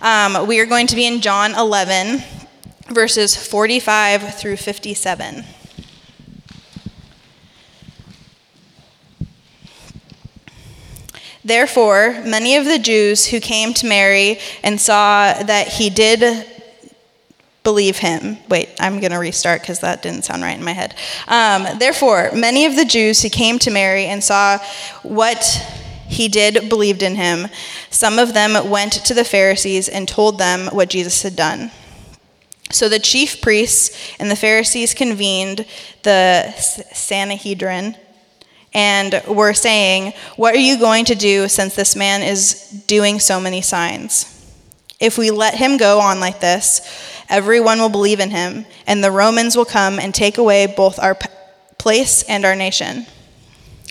Um, we are going to be in John 11, verses 45 through 57. Therefore, many of the Jews who came to Mary and saw that he did believe him. Wait, I'm going to restart because that didn't sound right in my head. Um, Therefore, many of the Jews who came to Mary and saw what he did believed in him. Some of them went to the Pharisees and told them what Jesus had done. So the chief priests and the Pharisees convened the Sanhedrin and were saying, What are you going to do since this man is doing so many signs? If we let him go on like this, everyone will believe in him, and the Romans will come and take away both our place and our nation.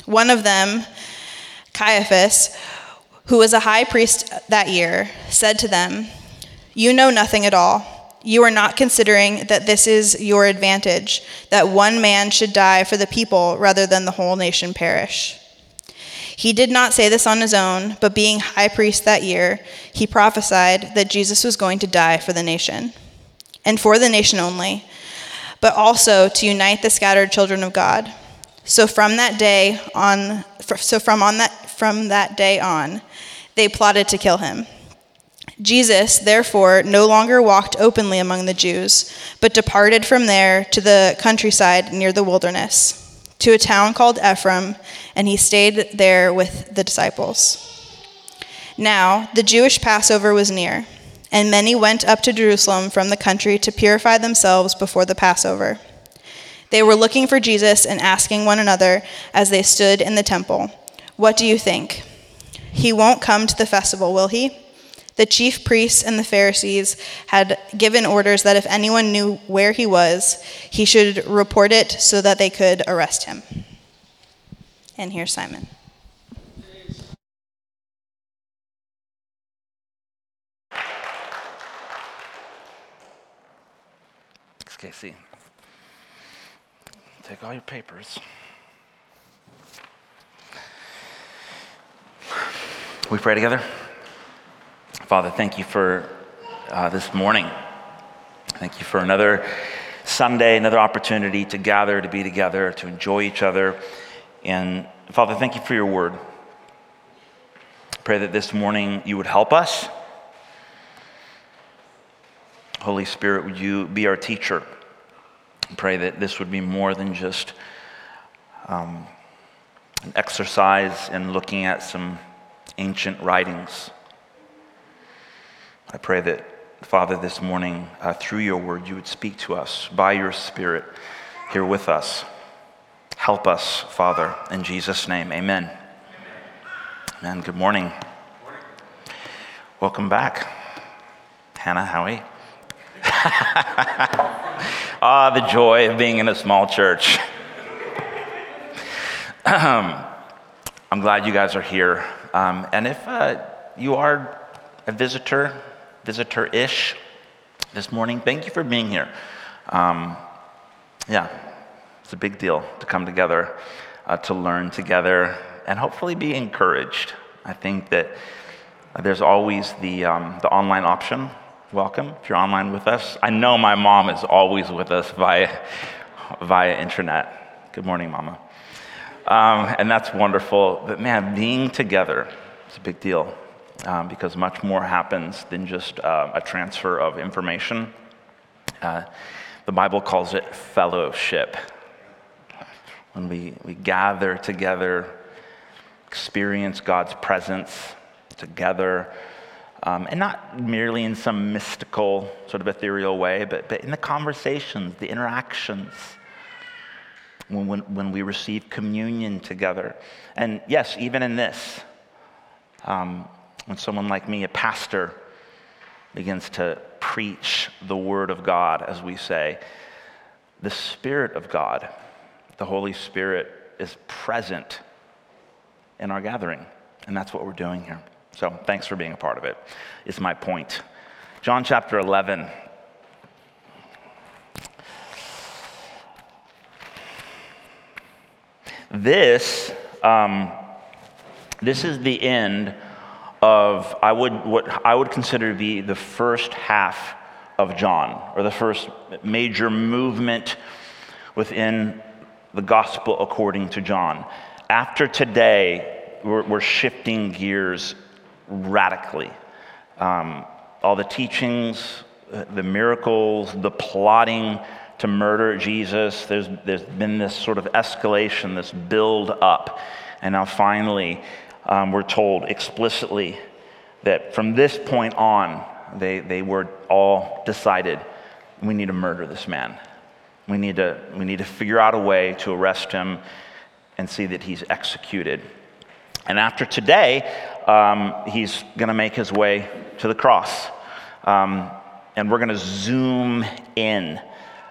One of them, Caiaphas, who was a high priest that year, said to them, You know nothing at all. You are not considering that this is your advantage, that one man should die for the people rather than the whole nation perish. He did not say this on his own, but being high priest that year, he prophesied that Jesus was going to die for the nation, and for the nation only, but also to unite the scattered children of God. So from that day on, so from on that from that day on, they plotted to kill him. Jesus, therefore, no longer walked openly among the Jews, but departed from there to the countryside near the wilderness to a town called Ephraim, and he stayed there with the disciples. Now, the Jewish Passover was near, and many went up to Jerusalem from the country to purify themselves before the Passover. They were looking for Jesus and asking one another as they stood in the temple, What do you think? He won't come to the festival, will he? The chief priests and the Pharisees had given orders that if anyone knew where he was, he should report it so that they could arrest him. And here's Simon. Thanks, Casey. Take all your papers. We pray together. Father, thank you for uh, this morning. Thank you for another Sunday, another opportunity to gather, to be together, to enjoy each other. And Father, thank you for your word. Pray that this morning you would help us. Holy Spirit, would you be our teacher? Pray that this would be more than just um, an exercise in looking at some ancient writings I pray that, Father, this morning, uh, through your word, you would speak to us by your Spirit here with us. Help us, Father, in Jesus' name. Amen. Amen. Good morning. Welcome back. Hannah, Howie. ah, the joy of being in a small church. I'm glad you guys are here. Um, and if uh, you are a visitor, visitor ish this morning, thank you for being here. Um, yeah, it's a big deal to come together, uh, to learn together, and hopefully be encouraged. I think that there's always the, um, the online option. Welcome if you're online with us. I know my mom is always with us via, via internet. Good morning, Mama. Um, and that's wonderful. But man, being together is a big deal um, because much more happens than just uh, a transfer of information. Uh, the Bible calls it fellowship. When we, we gather together, experience God's presence together, um, and not merely in some mystical, sort of ethereal way, but, but in the conversations, the interactions, when, when, when we receive communion together. And yes, even in this, um, when someone like me, a pastor, begins to preach the Word of God, as we say, the Spirit of God, the Holy Spirit, is present in our gathering. And that's what we're doing here. So thanks for being a part of it. is my point. John chapter 11. This, um, this is the end of I would, what I would consider to be the first half of John, or the first major movement within the gospel according to John. After today, we're, we're shifting gears radically. Um, all the teachings, the miracles, the plotting to murder Jesus, there's, there's been this sort of escalation, this build up. And now finally, um, we're told explicitly that from this point on, they, they were all decided we need to murder this man. We need, to, we need to figure out a way to arrest him and see that he's executed. And after today, um, he's going to make his way to the cross. Um, and we're going to zoom in.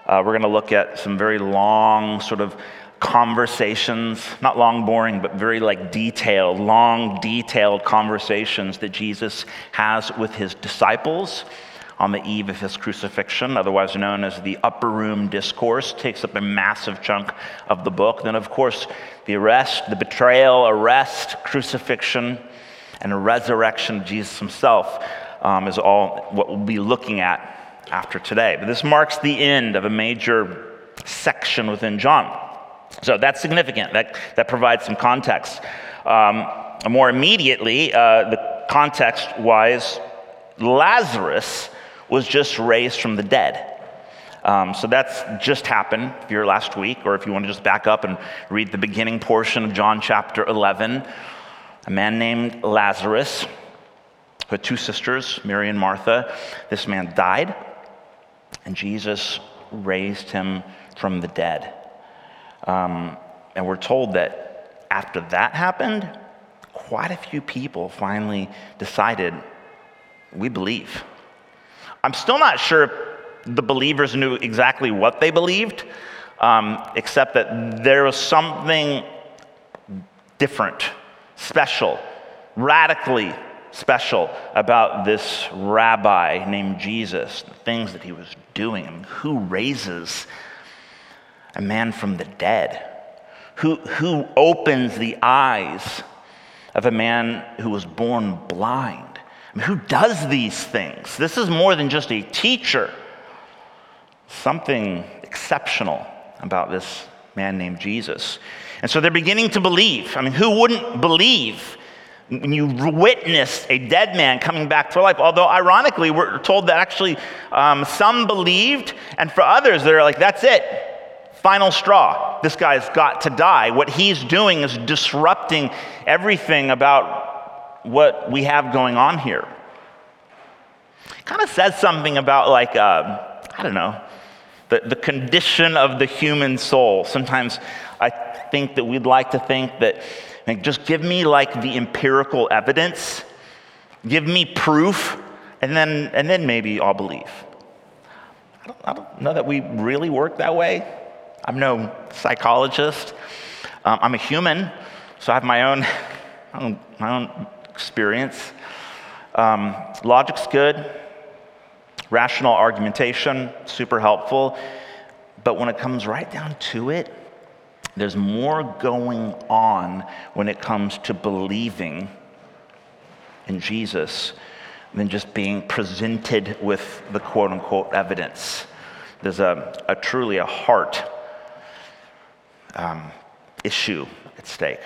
Uh, we're going to look at some very long, sort of conversations, not long, boring, but very like detailed, long, detailed conversations that Jesus has with his disciples on the eve of his crucifixion, otherwise known as the Upper Room Discourse, takes up a massive chunk of the book. Then, of course, the arrest, the betrayal, arrest, crucifixion, and resurrection of Jesus himself um, is all what we'll be looking at after today. But this marks the end of a major section within John. So that's significant. That, that provides some context. Um, more immediately, uh, the context wise, Lazarus was just raised from the dead. Um, so that's just happened if you're last week, or if you want to just back up and read the beginning portion of John chapter 11. A man named Lazarus, who had two sisters, Mary and Martha. This man died, and Jesus raised him from the dead. Um, and we're told that after that happened, quite a few people finally decided, we believe. I'm still not sure the believers knew exactly what they believed, um, except that there was something different, special, radically special about this rabbi named Jesus, the things that he was doing. Who raises a man from the dead? Who, who opens the eyes of a man who was born blind? I mean, who does these things? This is more than just a teacher. Something exceptional about this man named Jesus. And so they're beginning to believe. I mean, who wouldn't believe when you witness a dead man coming back to life? Although, ironically, we're told that actually um, some believed, and for others, they're like, that's it final straw. This guy's got to die. What he's doing is disrupting everything about what we have going on here. Kind of says something about, like, uh, I don't know, the, the condition of the human soul. Sometimes I think that we'd like to think that, like, just give me, like, the empirical evidence, give me proof, and then, and then maybe I'll believe. I don't, I don't know that we really work that way. I'm no psychologist. Um, I'm a human, so I have my own, my own, my own experience. Um, logic's good, rational argumentation, super helpful. But when it comes right down to it, there's more going on when it comes to believing in Jesus than just being presented with the quote unquote evidence. There's a, a truly a heart um, issue at stake.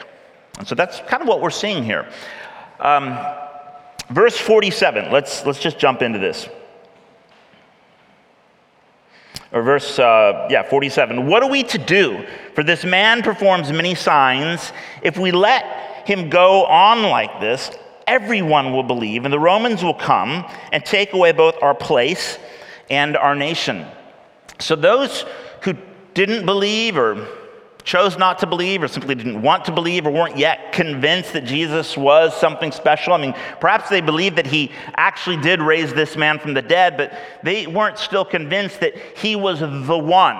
And so that's kind of what we're seeing here. Um, verse 47, let's, let's just jump into this. Or verse, uh, yeah, 47. What are we to do? For this man performs many signs. If we let him go on like this, everyone will believe, and the Romans will come and take away both our place and our nation. So those who didn't believe or chose not to believe or simply didn't want to believe or weren't yet convinced that Jesus was something special. I mean, perhaps they believed that he actually did raise this man from the dead, but they weren't still convinced that he was the one,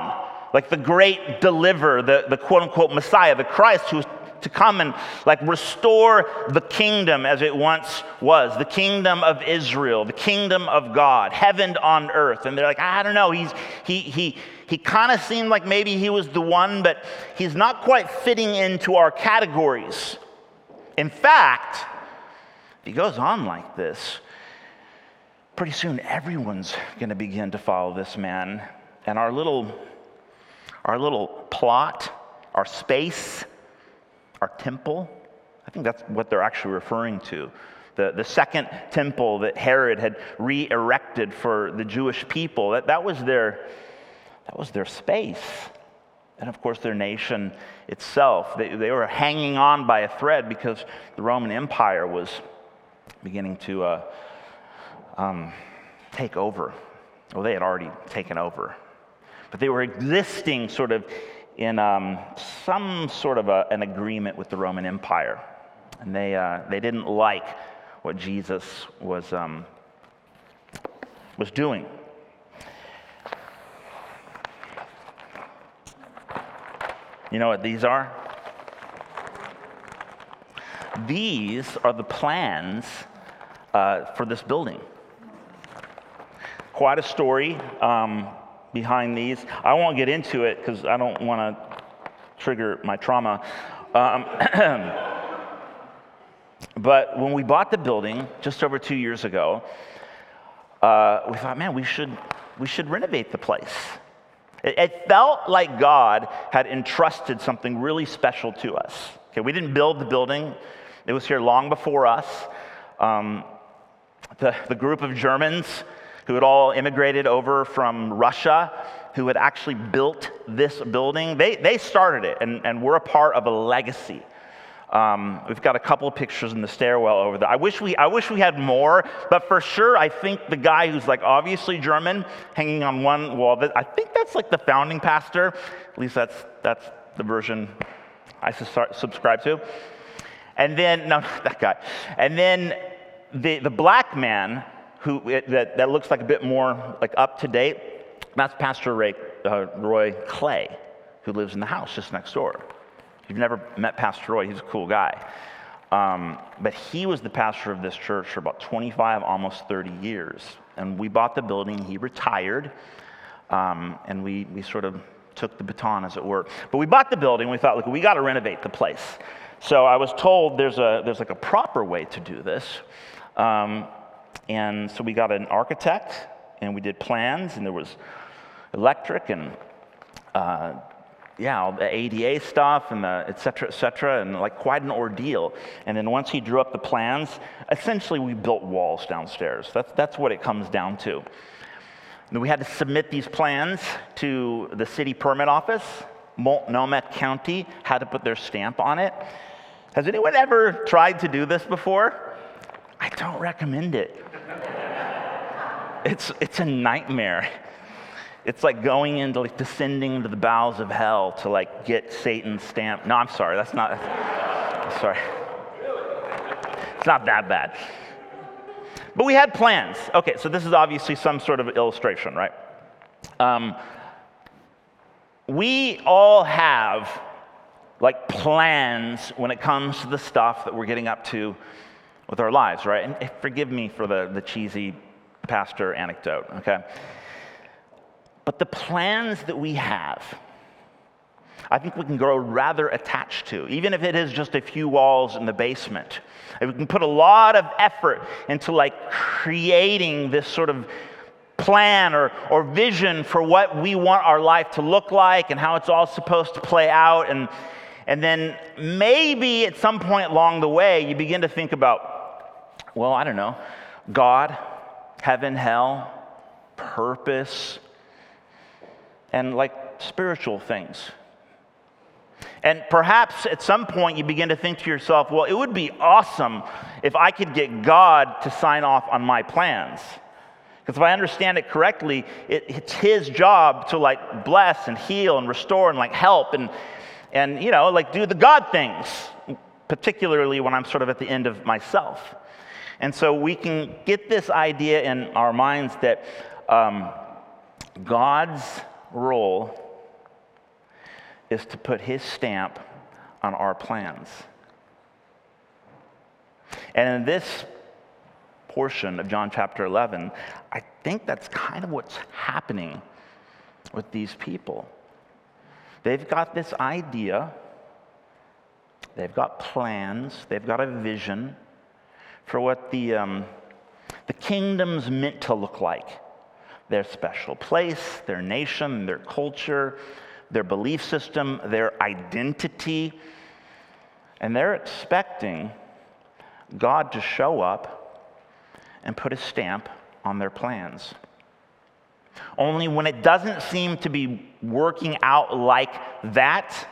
like the great deliverer, the, the quote unquote Messiah, the Christ who was to come and like restore the kingdom as it once was the kingdom of israel the kingdom of god heaven on earth and they're like i don't know he's he he he kind of seemed like maybe he was the one, but he's not quite fitting into our categories. In fact, if he goes on like this, pretty soon everyone's going to begin to follow this man. And our little, our little plot, our space, our temple, I think that's what they're actually referring to. The, the second temple that Herod had re erected for the Jewish people, that, that, was their, that was their space. And of course, their nation itself. They, they were hanging on by a thread because the Roman Empire was beginning to uh, um, take over. Well, they had already taken over. But they were existing sort of in um, some sort of a, an agreement with the Roman Empire. And they, uh, they didn't like what Jesus was, um, was doing. You know what these are? These are the plans uh, for this building. Quite a story um, behind these. I won't get into it because I don't want to trigger my trauma. Um, but when we bought the building just over two years ago, uh, we thought, man, we should, we should renovate the place. It, it felt like God had entrusted something really special to us. Okay, we didn't build the building, it was here long before us. Um, the, the group of Germans who had all immigrated over from Russia, who had actually built this building, they, they started it, and, and we're a part of a legacy. Um, we've got a couple pictures in the stairwell over there. I wish, we, I wish we had more, but for sure, I think the guy who's like obviously German hanging on one wall, I think that's like the founding pastor. At least that's, that's the version I subscribe to. And then, no, that guy. And then the, the black man who that, that looks like a bit more like up to date, that's Pastor Ray, uh, Roy Clay, who lives in the house just next door you've never met Pastor Roy, he's a cool guy. Um, but he was the pastor of this church for about 25, almost 30 years. And we bought the building, he retired, um, and we, we sort of took the baton, as it were. But we bought the building, we thought, look, we got to renovate the place. So I was told there's, a, there's like a proper way to do this. Um, and so we got an architect, and we did plans, and there was electric and uh, yeah, all the ADA stuff and the et cetera, et cetera, and like quite an ordeal. And then once he drew up the plans, essentially we built walls downstairs. That's, that's what it comes down to. And we had to submit these plans to the city permit office. Multnomah County had to put their stamp on it. Has anyone ever tried to do this before? I don't recommend it. it's, it's a nightmare it's like going into like descending into the bowels of hell to like get Satan's stamp. No, I'm sorry, that's not. sorry, it's not that bad. But we had plans. Okay, so this is obviously some sort of illustration, right? Um, we all have like plans when it comes to the stuff that we're getting up to with our lives, right? And forgive me for the, the cheesy pastor anecdote, okay? But the plans that we have, I think we can grow rather attached to, even if it is just a few walls in the basement. If we can put a lot of effort into like creating this sort of plan or, or vision for what we want our life to look like and how it's all supposed to play out. And, and then maybe at some point along the way, you begin to think about, well, I don't know, God, heaven, hell, purpose, and like spiritual things. And perhaps at some point you begin to think to yourself, well, it would be awesome if I could get God to sign off on my plans. Because if I understand it correctly, it, it's His job to like bless and heal and restore and like help and, and, you know, like do the God things, particularly when I'm sort of at the end of myself. And so we can get this idea in our minds that um, God's role is to put his stamp on our plans. And in this portion of John chapter 11, I think that's kind of what's happening with these people. They've got this idea, they've got plans, they've got a vision for what the, um, the kingdom's meant to look like their special place, their nation, their culture, their belief system, their identity. And they're expecting God to show up and put a stamp on their plans. Only when it doesn't seem to be working out like that,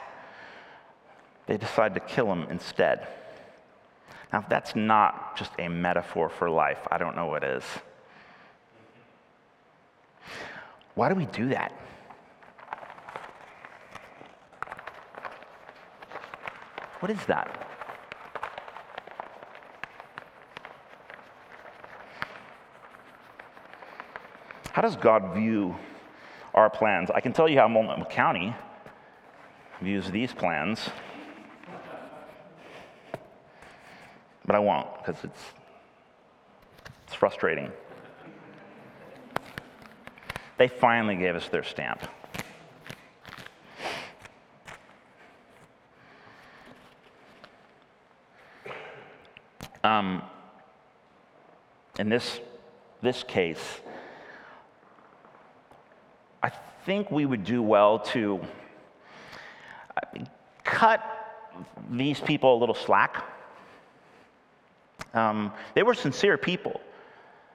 they decide to kill him instead. Now, if that's not just a metaphor for life, I don't know what is. Why do we do that? What is that? How does God view our plans? I can tell you how Multnomah County views these plans, but I won't because it's, it's frustrating. They finally gave us their stamp. Um, in this, this case, I think we would do well to uh, cut these people a little slack. Um, they were sincere people.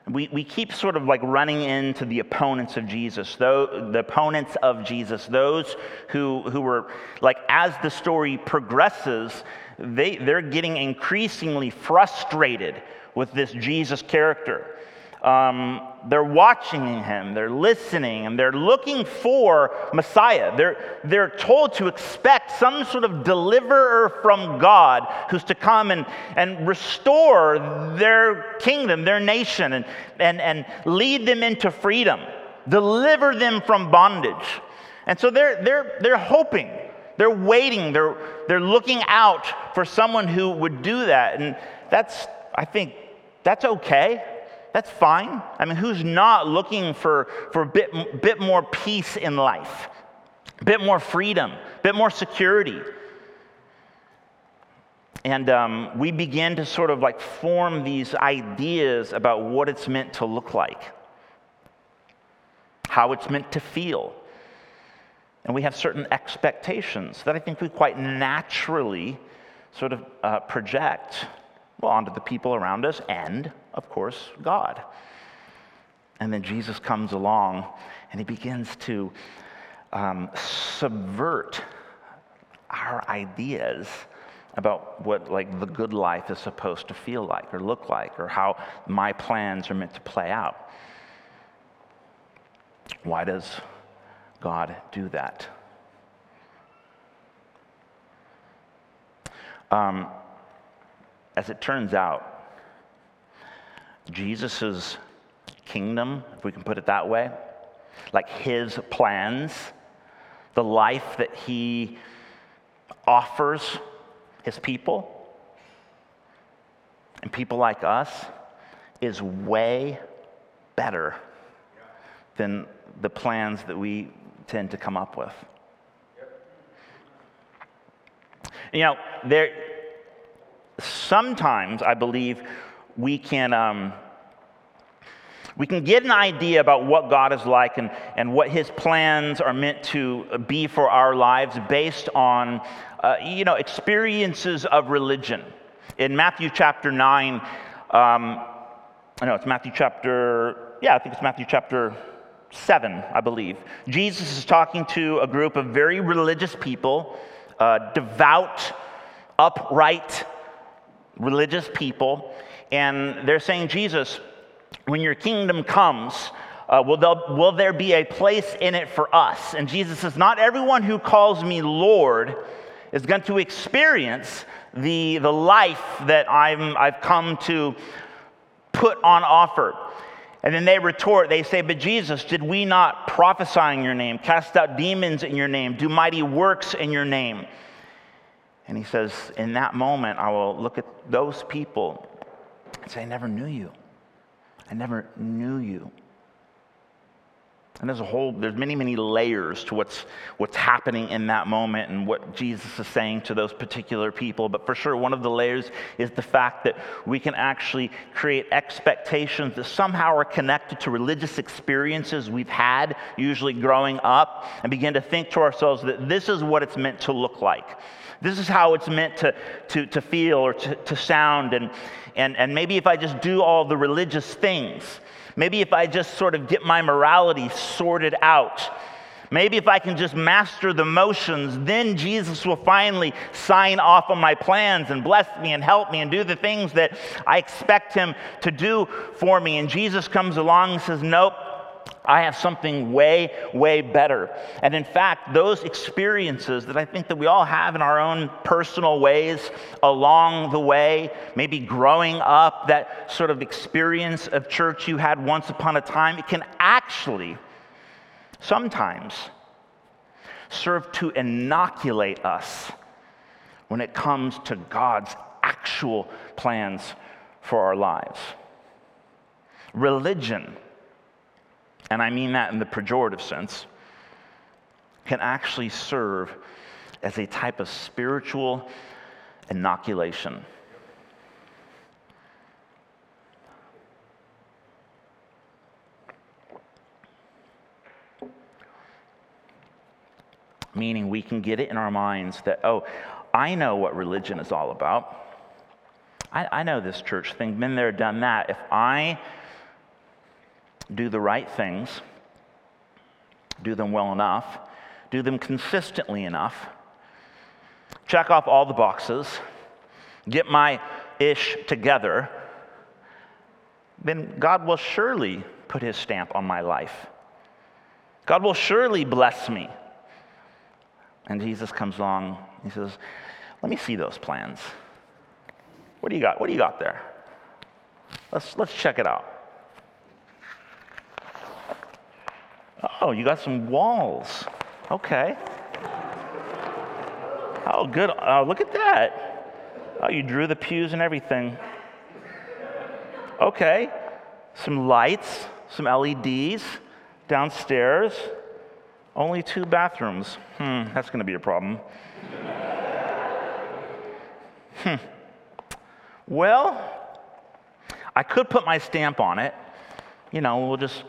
We, we keep sort of like running into the opponents of Jesus, though, the opponents of Jesus, those who, who were like, as the story progresses, they, they're getting increasingly frustrated with this Jesus character. Um, they're watching him, they're listening, and they're looking for Messiah. They're, they're told to expect some sort of deliverer from God who's to come and, and restore their kingdom, their nation, and, and, and lead them into freedom, deliver them from bondage. And so they're, they're, they're hoping, they're waiting, they're, they're looking out for someone who would do that. And that's, I think, that's okay. That's fine. I mean, who's not looking for, for a bit, bit more peace in life, a bit more freedom, a bit more security? And um, we begin to sort of like form these ideas about what it's meant to look like, how it's meant to feel. And we have certain expectations that I think we quite naturally sort of uh, project well, onto the people around us and, of course, God. And then Jesus comes along and he begins to um, subvert our ideas about what like the good life is supposed to feel like or look like or how my plans are meant to play out why does god do that um, as it turns out, Jesus' kingdom, if we can put it that way, like his plans, the life that he offers his people and people like us is way better than the plans that we tend to come up with. You know, there, sometimes I believe we can. Um, we can get an idea about what God is like and, and what his plans are meant to be for our lives based on uh, you know, experiences of religion. In Matthew chapter 9, um, I know it's Matthew chapter, yeah, I think it's Matthew chapter 7, I believe. Jesus is talking to a group of very religious people, uh, devout, upright, religious people, and they're saying, Jesus, when your kingdom comes, uh, will, there, will there be a place in it for us? And Jesus says, Not everyone who calls me Lord is going to experience the, the life that I'm, I've come to put on offer. And then they retort, they say, But Jesus, did we not prophesy in your name, cast out demons in your name, do mighty works in your name? And he says, In that moment, I will look at those people and say, I never knew you. I never knew you. And there's a whole, there's many, many layers to what's, what's happening in that moment and what Jesus is saying to those particular people. But for sure, one of the layers is the fact that we can actually create expectations that somehow are connected to religious experiences we've had, usually growing up, and begin to think to ourselves that this is what it's meant to look like. This is how it's meant to, to, to feel or to, to sound. And, and, and maybe if I just do all the religious things, Maybe if I just sort of get my morality sorted out, maybe if I can just master the motions, then Jesus will finally sign off on my plans and bless me and help me and do the things that I expect Him to do for me. And Jesus comes along and says, Nope. I have something way, way better. And in fact, those experiences that I think that we all have in our own personal ways along the way, maybe growing up, that sort of experience of church you had once upon a time, it can actually sometimes serve to inoculate us when it comes to God's actual plans for our lives. Religion and I mean that in the pejorative sense, can actually serve as a type of spiritual inoculation. Meaning, we can get it in our minds that, oh, I know what religion is all about. I, I know this church thing, been there, done that. If I do the right things, do them well enough, do them consistently enough, check off all the boxes, get my ish together, then God will surely put his stamp on my life. God will surely bless me. And Jesus comes along, he says, Let me see those plans. What do you got? What do you got there? Let's, let's check it out. Oh, you got some walls. Okay. Oh, good. Oh, look at that. Oh, you drew the pews and everything. Okay. Some lights, some LEDs downstairs. Only two bathrooms. Hmm, that's going to be a problem. hmm. Well, I could put my stamp on it. You know, we'll just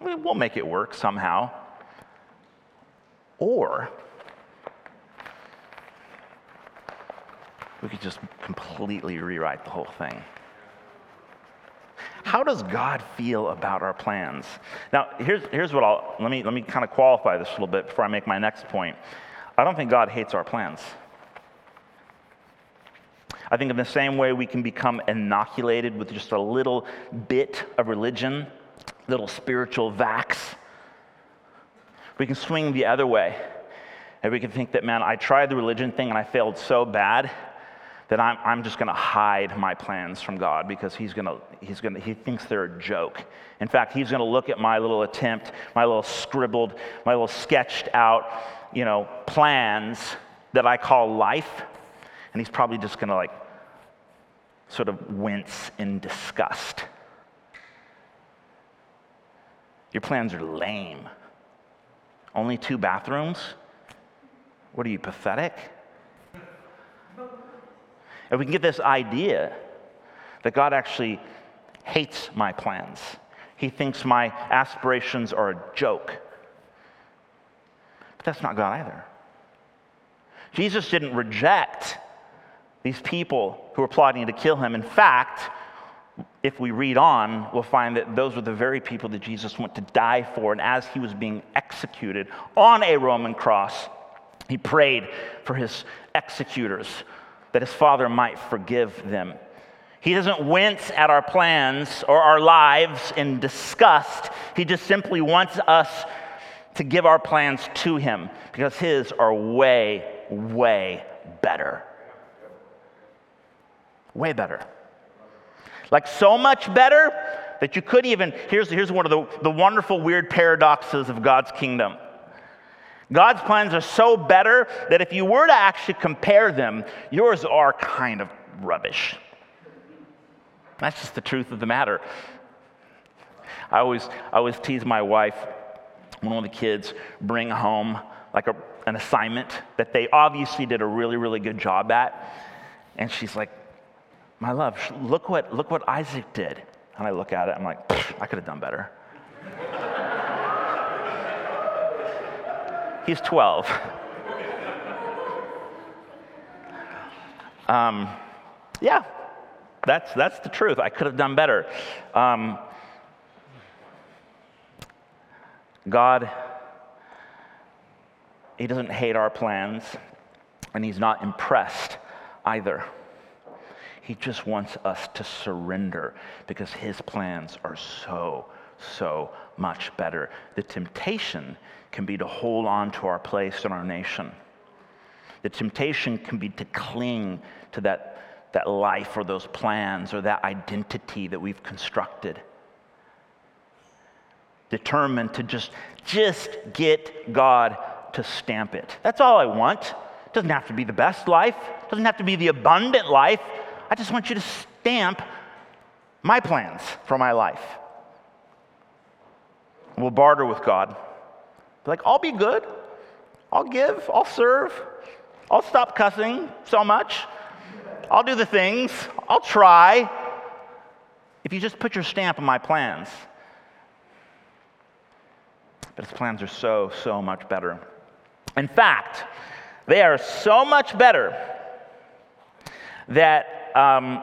we'll make it work somehow. Or we could just completely rewrite the whole thing. How does God feel about our plans? Now, here's, here's what I'll let me, let me kind of qualify this a little bit before I make my next point. I don't think God hates our plans. I think in the same way we can become inoculated with just a little bit of religion little spiritual vax. We can swing the other way. And we can think that, man, I tried the religion thing and I failed so bad that I'm, I'm just going to hide my plans from God because he's going to, he's going to, he thinks they're a joke. In fact, he's going to look at my little attempt, my little scribbled, my little sketched out, you know, plans that I call life, and he's probably just going to like sort of wince in disgust. Your plans are lame. Only two bathrooms? What are you, pathetic? And we can get this idea that God actually hates my plans. He thinks my aspirations are a joke. But that's not God either. Jesus didn't reject these people who were plotting to kill him. In fact, if we read on, we'll find that those were the very people that Jesus went to die for. And as he was being executed on a Roman cross, he prayed for his executors that his Father might forgive them. He doesn't wince at our plans or our lives in disgust. He just simply wants us to give our plans to him because his are way, way better. Way better. Like so much better that you couldn't even. Here's, here's one of the, the wonderful, weird paradoxes of God's kingdom. God's plans are so better that if you were to actually compare them, yours are kind of rubbish. That's just the truth of the matter. I always, I always tease my wife when one of the kids bring home like a, an assignment that they obviously did a really, really good job at. And she's like, My love, look what, look what Isaac did. And I look at it, I'm like, I could have done better. He's 12. Um, yeah, that's, that's the truth. I could have done better. Um, God, He doesn't hate our plans, and He's not impressed either. He just wants us to surrender because His plans are so, so much better. The temptation can be to hold on to our place in our nation. The temptation can be to cling to that, that life or those plans or that identity that we've constructed determined to just, just get God to stamp it. That's all I want. It doesn't have to be the best life, it doesn't have to be the abundant life. I just want you to stamp my plans for my life. We'll barter with God. Like, I'll be good. I'll give. I'll serve. I'll stop cussing so much. I'll do the things. I'll try. If you just put your stamp on my plans, but his plans are so, so much better. In fact, they are so much better that um,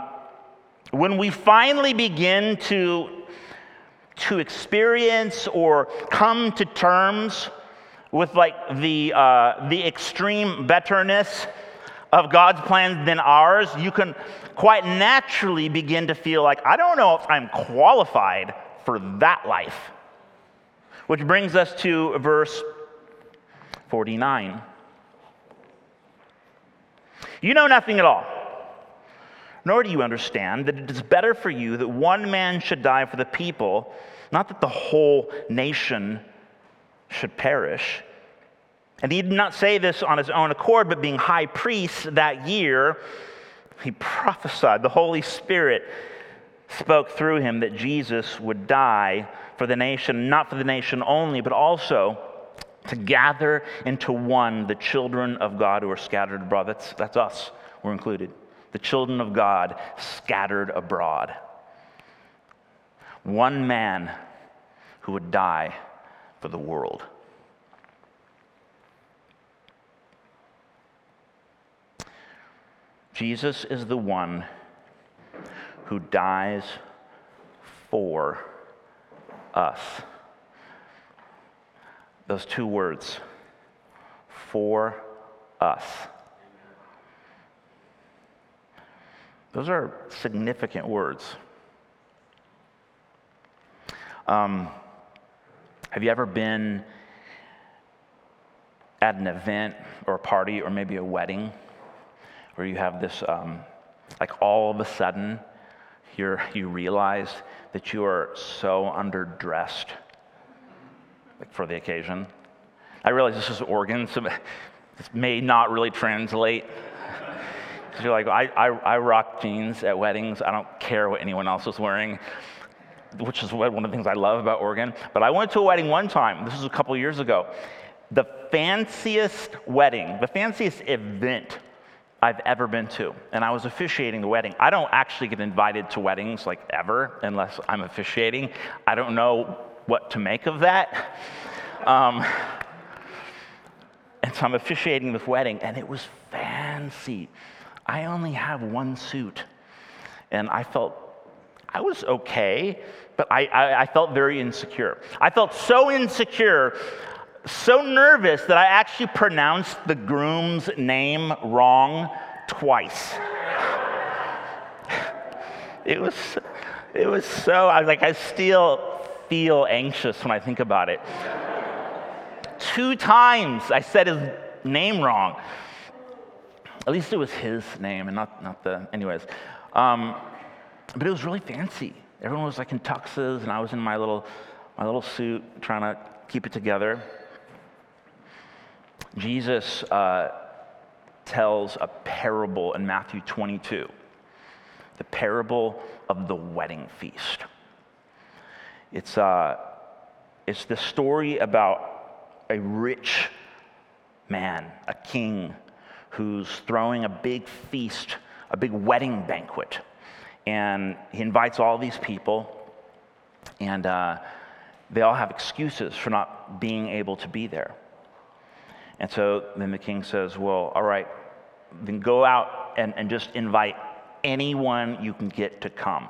when we finally begin to, to experience or come to terms with like the, uh, the extreme betterness of God's plans than ours, you can quite naturally begin to feel like, I don't know if I'm qualified for that life. Which brings us to verse 49. You know nothing at all, nor do you understand that it is better for you that one man should die for the people, not that the whole nation should perish. And he did not say this on his own accord, but being high priest that year, he prophesied. The Holy Spirit spoke through him that Jesus would die for the nation, not for the nation only, but also to gather into one the children of God who are scattered abroad. That's, that's us, we're included. The children of God scattered abroad. One man who would die for the world. Jesus is the one who dies for us. Those two words, for us. Those are significant words. Um, have you ever been at an event or a party or maybe a wedding where you have this, um, like all of a sudden, you you realize that you are so underdressed like for the occasion. I realize this is Oregon, so this may not really translate. You're like, I, I, I rock jeans at weddings. I don't care what anyone else is wearing, which is one of the things I love about Oregon. But I went to a wedding one time. This was a couple years ago. The fanciest wedding, the fanciest event I've ever been to, and I was officiating the wedding. I don't actually get invited to weddings like ever unless I'm officiating. I don't know what to make of that. Um, and so I'm officiating this wedding, and it was fancy. I only have one suit, and I felt I was okay, but I, I, I felt very insecure. I felt so insecure so nervous that I actually pronounced the groom's name wrong twice. it was, it was so, I was like, I still feel anxious when I think about it. Two times I said his name wrong. At least it was his name and not, not the, anyways. Um, but it was really fancy. Everyone was like in tuxes, and I was in my little, my little suit trying to keep it together. Jesus uh, tells a parable in Matthew 22, the parable of the wedding feast. It's, uh, It's the story about a rich man, a king, who's throwing a big feast, a big wedding banquet. And he invites all these people, and uh, they all have excuses for not being able to be there. And so then the king says, Well, all right, then go out and, and just invite anyone you can get to come.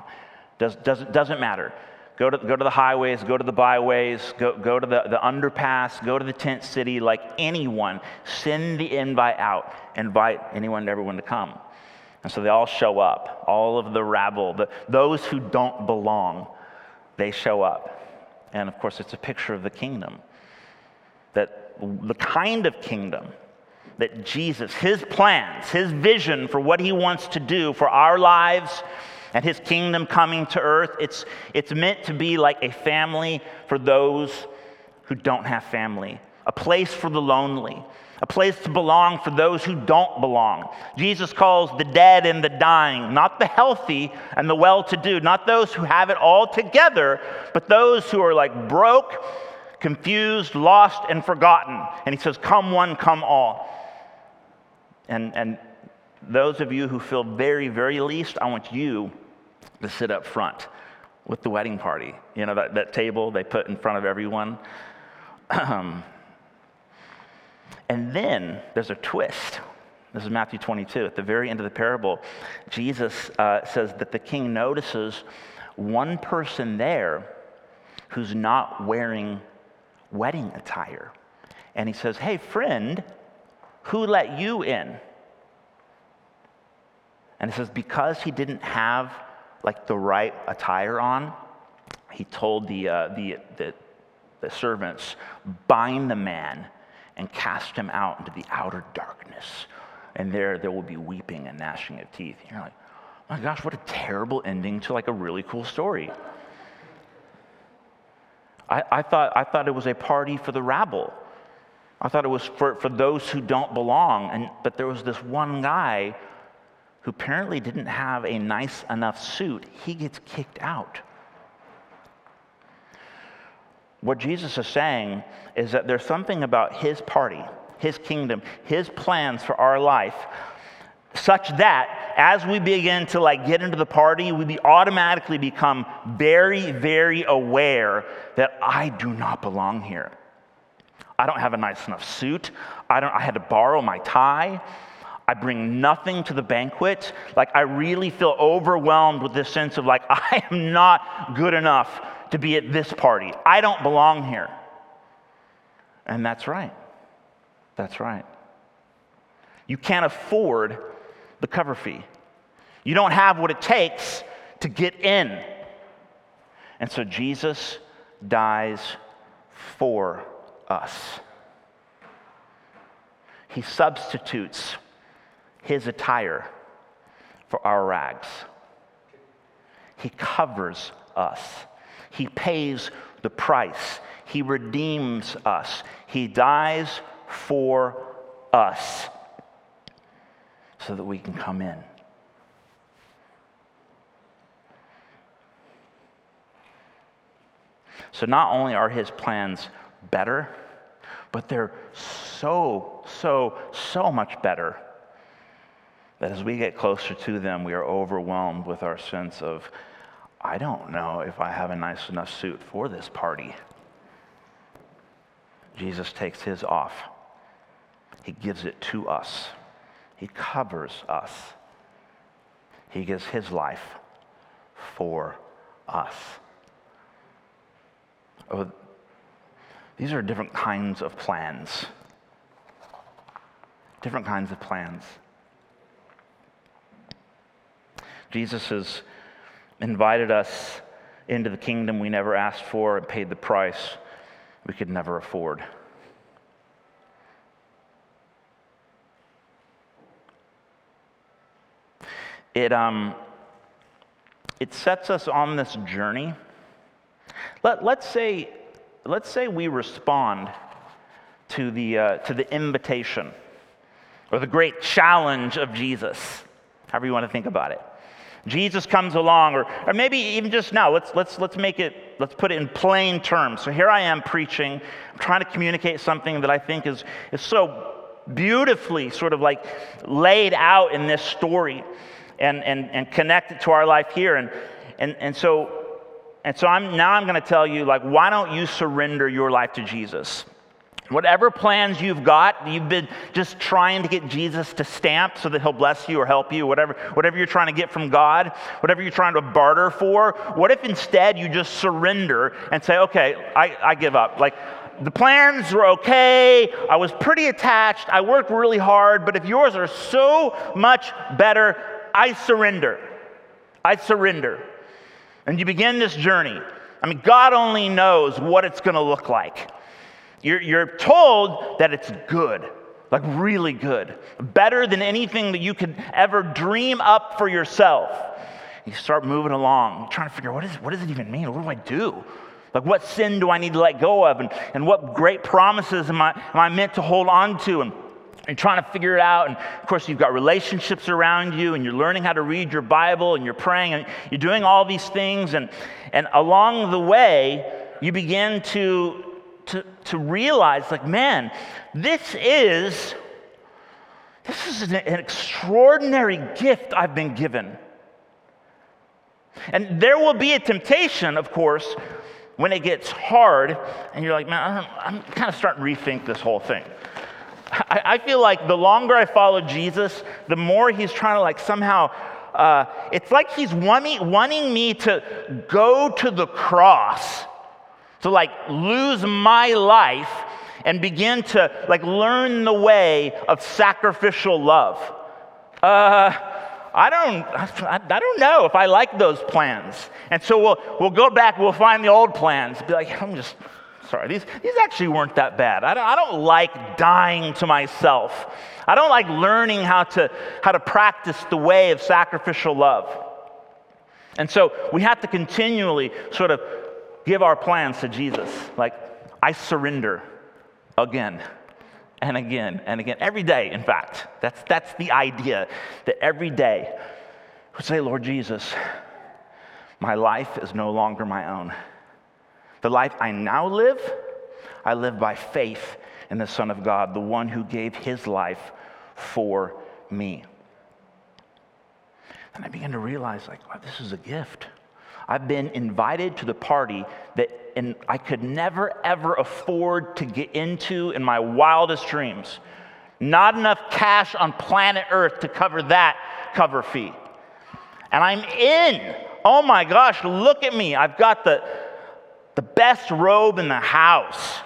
Does, does, doesn't matter. Go to, go to the highways, go to the byways, go, go to the, the underpass, go to the tent city, like anyone. Send the invite out. Invite anyone and everyone to come. And so they all show up, all of the rabble, the, those who don't belong, they show up. And of course, it's a picture of the kingdom. That the kind of kingdom that Jesus, his plans, his vision for what he wants to do for our lives and his kingdom coming to earth, it's, it's meant to be like a family for those who don't have family, a place for the lonely, a place to belong for those who don't belong. Jesus calls the dead and the dying, not the healthy and the well to do, not those who have it all together, but those who are like broke, confused, lost, and forgotten. And he says, Come one, come all. And, and those of you who feel very, very least, I want you to sit up front with the wedding party. You know, that, that table they put in front of everyone. And then there's a twist. This is Matthew 22. At the very end of the parable, Jesus uh, says that the king notices one person there who's not wearing wedding attire. And he says, Hey, friend, who let you in? And it says, because he didn't have like the right attire on, he told the, uh, the, the, the servants, bind the man and cast him out into the outer darkness. And there, there will be weeping and gnashing of teeth. And you're like, oh my gosh, what a terrible ending to like a really cool story. I, I, thought, I thought it was a party for the rabble. I thought it was for, for those who don't belong. And, but there was this one guy who apparently didn't have a nice enough suit. He gets kicked out. What Jesus is saying is that there's something about his party, his kingdom, his plans for our life such that as we begin to like get into the party we be automatically become very very aware that i do not belong here I don't have a nice enough suit. I, don't, I had to borrow my tie. I bring nothing to the banquet. Like, I really feel overwhelmed with this sense of, like, I am not good enough to be at this party. I don't belong here. And that's right. That's right. You can't afford the cover fee. You don't have what it takes to get in. And so Jesus dies for us. He substitutes his attire for our rags. He covers us. He pays the price. He redeems us. He dies for us so that we can come in. So, not only are his plans better, but they're so, so, so much better that as we get closer to them, we are overwhelmed with our sense of, I don't know if I have a nice enough suit for this party. Jesus takes his off, he gives it to us, he covers us, he gives his life for us. Oh, these are different kinds of plans. Different kinds of plans. Jesus has invited us into the kingdom we never asked for and paid the price we could never afford. It, um, it sets us on this journey. Let, let's say let's say we respond to the, uh, to the invitation or the great challenge of Jesus, however you want to think about it. Jesus comes along, or, or maybe even just now, let's, let's, let's make it, let's put it in plain terms. So here I am preaching, I'm trying to communicate something that I think is, is so beautifully sort of like laid out in this story and, and, and connected to our life here. And, and, and so and so I'm, now I'm going to tell you, like, why don't you surrender your life to Jesus? Whatever plans you've got, you've been just trying to get Jesus to stamp so that he'll bless you or help you, whatever, whatever you're trying to get from God, whatever you're trying to barter for, what if instead you just surrender and say, okay, I, I give up? Like, the plans were okay. I was pretty attached. I worked really hard, but if yours are so much better, I surrender. I surrender. And you begin this journey. I mean, God only knows what it's going to look like. You're, you're told that it's good, like really good, better than anything that you could ever dream up for yourself. You start moving along, trying to figure out what, is, what does it even mean? What do I do? Like, what sin do I need to let go of? And, and what great promises am I, am I meant to hold on to? And you're trying to figure it out. And of course, you've got relationships around you, and you're learning how to read your Bible, and you're praying, and you're doing all these things. And, and along the way, you begin to, to, to realize, like, man, this is. This is an, an extraordinary gift I've been given. And there will be a temptation, of course, when it gets hard, and you're like, man, I'm, I'm kind of starting to rethink this whole thing. I, I feel like the longer I follow Jesus, the more he's trying to like somehow uh, it's like he's wanting, wanting me to go to the cross, to like lose my life and begin to like learn the way of sacrificial love. Uh, I don't, I, don't know if I like those plans. And so we'll, we'll go back, we'll find the old plans, be like, I'm just, sorry, these, these actually weren't that bad. I don't, I don't like dying to myself. I don't like learning how to, how to practice the way of sacrificial love. And so we have to continually sort of give our plans to Jesus. Like, I surrender again and again and again. Every day, in fact. That's, that's the idea that every day we say, Lord Jesus, my life is no longer my own. The life I now live, I live by faith in the Son of God, the one who gave his life for me. And I began to realize, like, wow, this is a gift. I've been invited to the party that and I could never, ever afford to get into in my wildest dreams. Not enough cash on planet Earth to cover that cover fee. And I'm in. Oh my gosh, look at me. I've got the, the best robe in the house.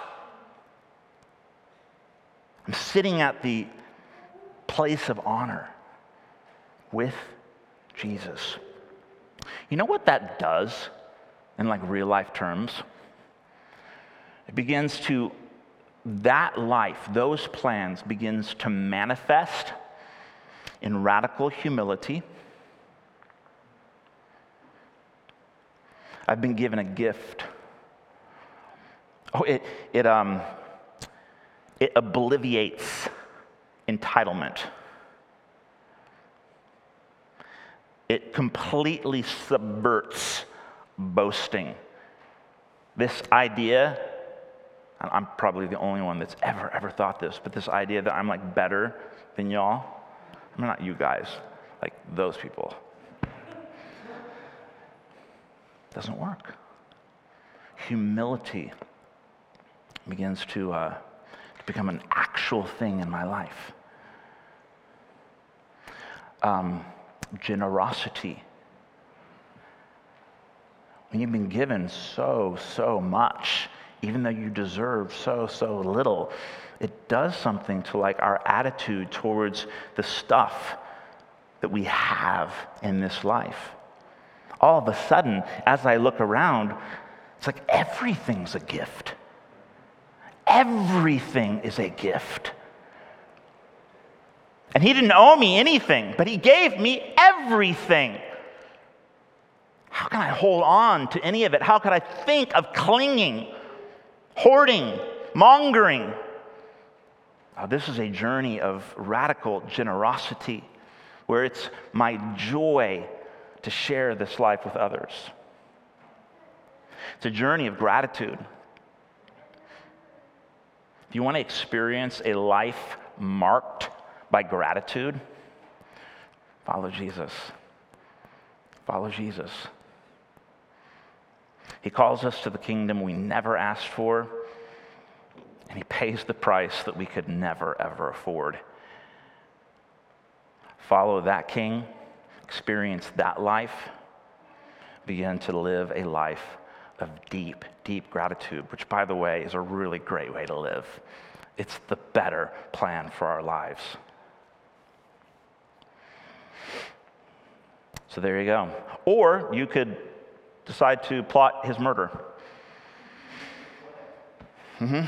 I'm sitting at the place of honor with Jesus. You know what that does in like real life terms? It begins to that life, those plans begins to manifest in radical humility. I've been given a gift Oh, it, it, um, it obliviates entitlement. It completely subverts boasting. This idea, I'm probably the only one that's ever, ever thought this, but this idea that I'm like better than y'all, I'm not you guys, like those people. Doesn't work. Humility begins to, uh, to become an actual thing in my life. Um, generosity. When you've been given so, so much, even though you deserve so, so little, it does something to like our attitude towards the stuff that we have in this life. All of a sudden, as I look around, it's like everything's a gift. Everything is a gift. And he didn't owe me anything, but he gave me everything. How can I hold on to any of it? How could I think of clinging, hoarding, mongering? Oh, this is a journey of radical generosity where it's my joy to share this life with others. It's a journey of gratitude. If you want to experience a life marked by gratitude, follow Jesus. Follow Jesus. He calls us to the kingdom we never asked for, and He pays the price that we could never, ever afford. Follow that King, experience that life, begin to live a life of deep, deep gratitude, which, by the way, is a really great way to live. It's the better plan for our lives. So there you go. Or you could decide to plot his murder. Mm-hmm.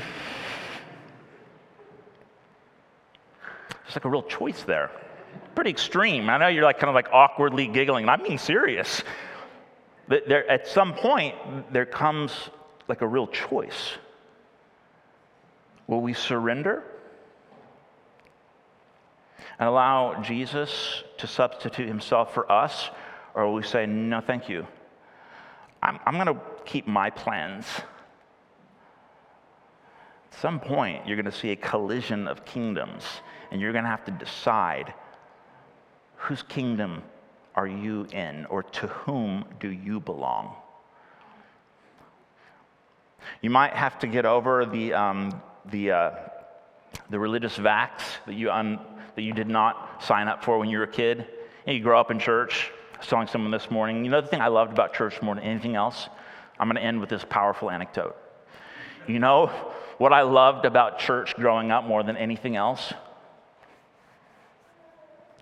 There's like a real choice there. Pretty extreme. I know you're like kind of like awkwardly giggling, I'm being serious. But there, at some point, there comes like a real choice. Will we surrender and allow Jesus to substitute himself for us, or will we say, no, thank you? I'm, I'm going to keep my plans. At some point, you're going to see a collision of kingdoms, and you're going to have to decide whose kingdom are you in, or to whom do you belong? You might have to get over the, um, the, uh, the religious vax that you, un, that you did not sign up for when you were a kid. And you grow up in church. I was telling someone this morning, you know the thing I loved about church more than anything else? I'm going to end with this powerful anecdote. You know what I loved about church growing up more than anything else?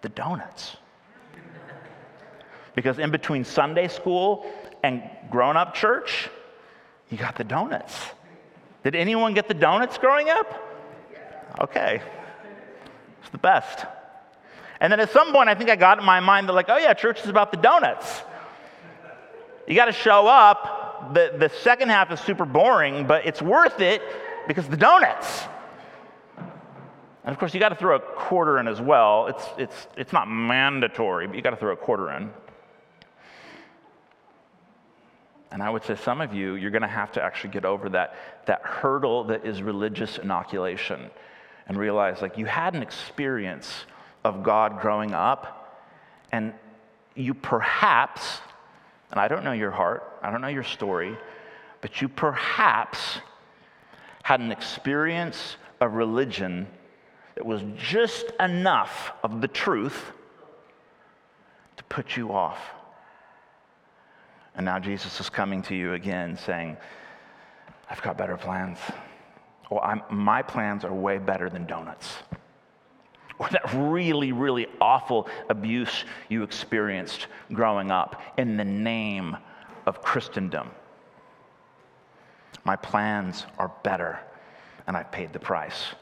The donuts. Because in between Sunday school and grown up church, you got the donuts. Did anyone get the donuts growing up? Okay. It's the best. And then at some point, I think I got in my mind that, like, oh yeah, church is about the donuts. You got to show up. The, the second half is super boring, but it's worth it because the donuts. And of course, you got to throw a quarter in as well. It's, it's, it's not mandatory, but you got to throw a quarter in. And I would say some of you, you're going to have to actually get over that, that hurdle that is religious inoculation and realize like you had an experience of God growing up, and you perhaps, and I don't know your heart, I don't know your story, but you perhaps had an experience of religion that was just enough of the truth to put you off. And now Jesus is coming to you again saying, I've got better plans. Or I'm, my plans are way better than donuts. Or that really, really awful abuse you experienced growing up in the name of Christendom. My plans are better, and I've paid the price.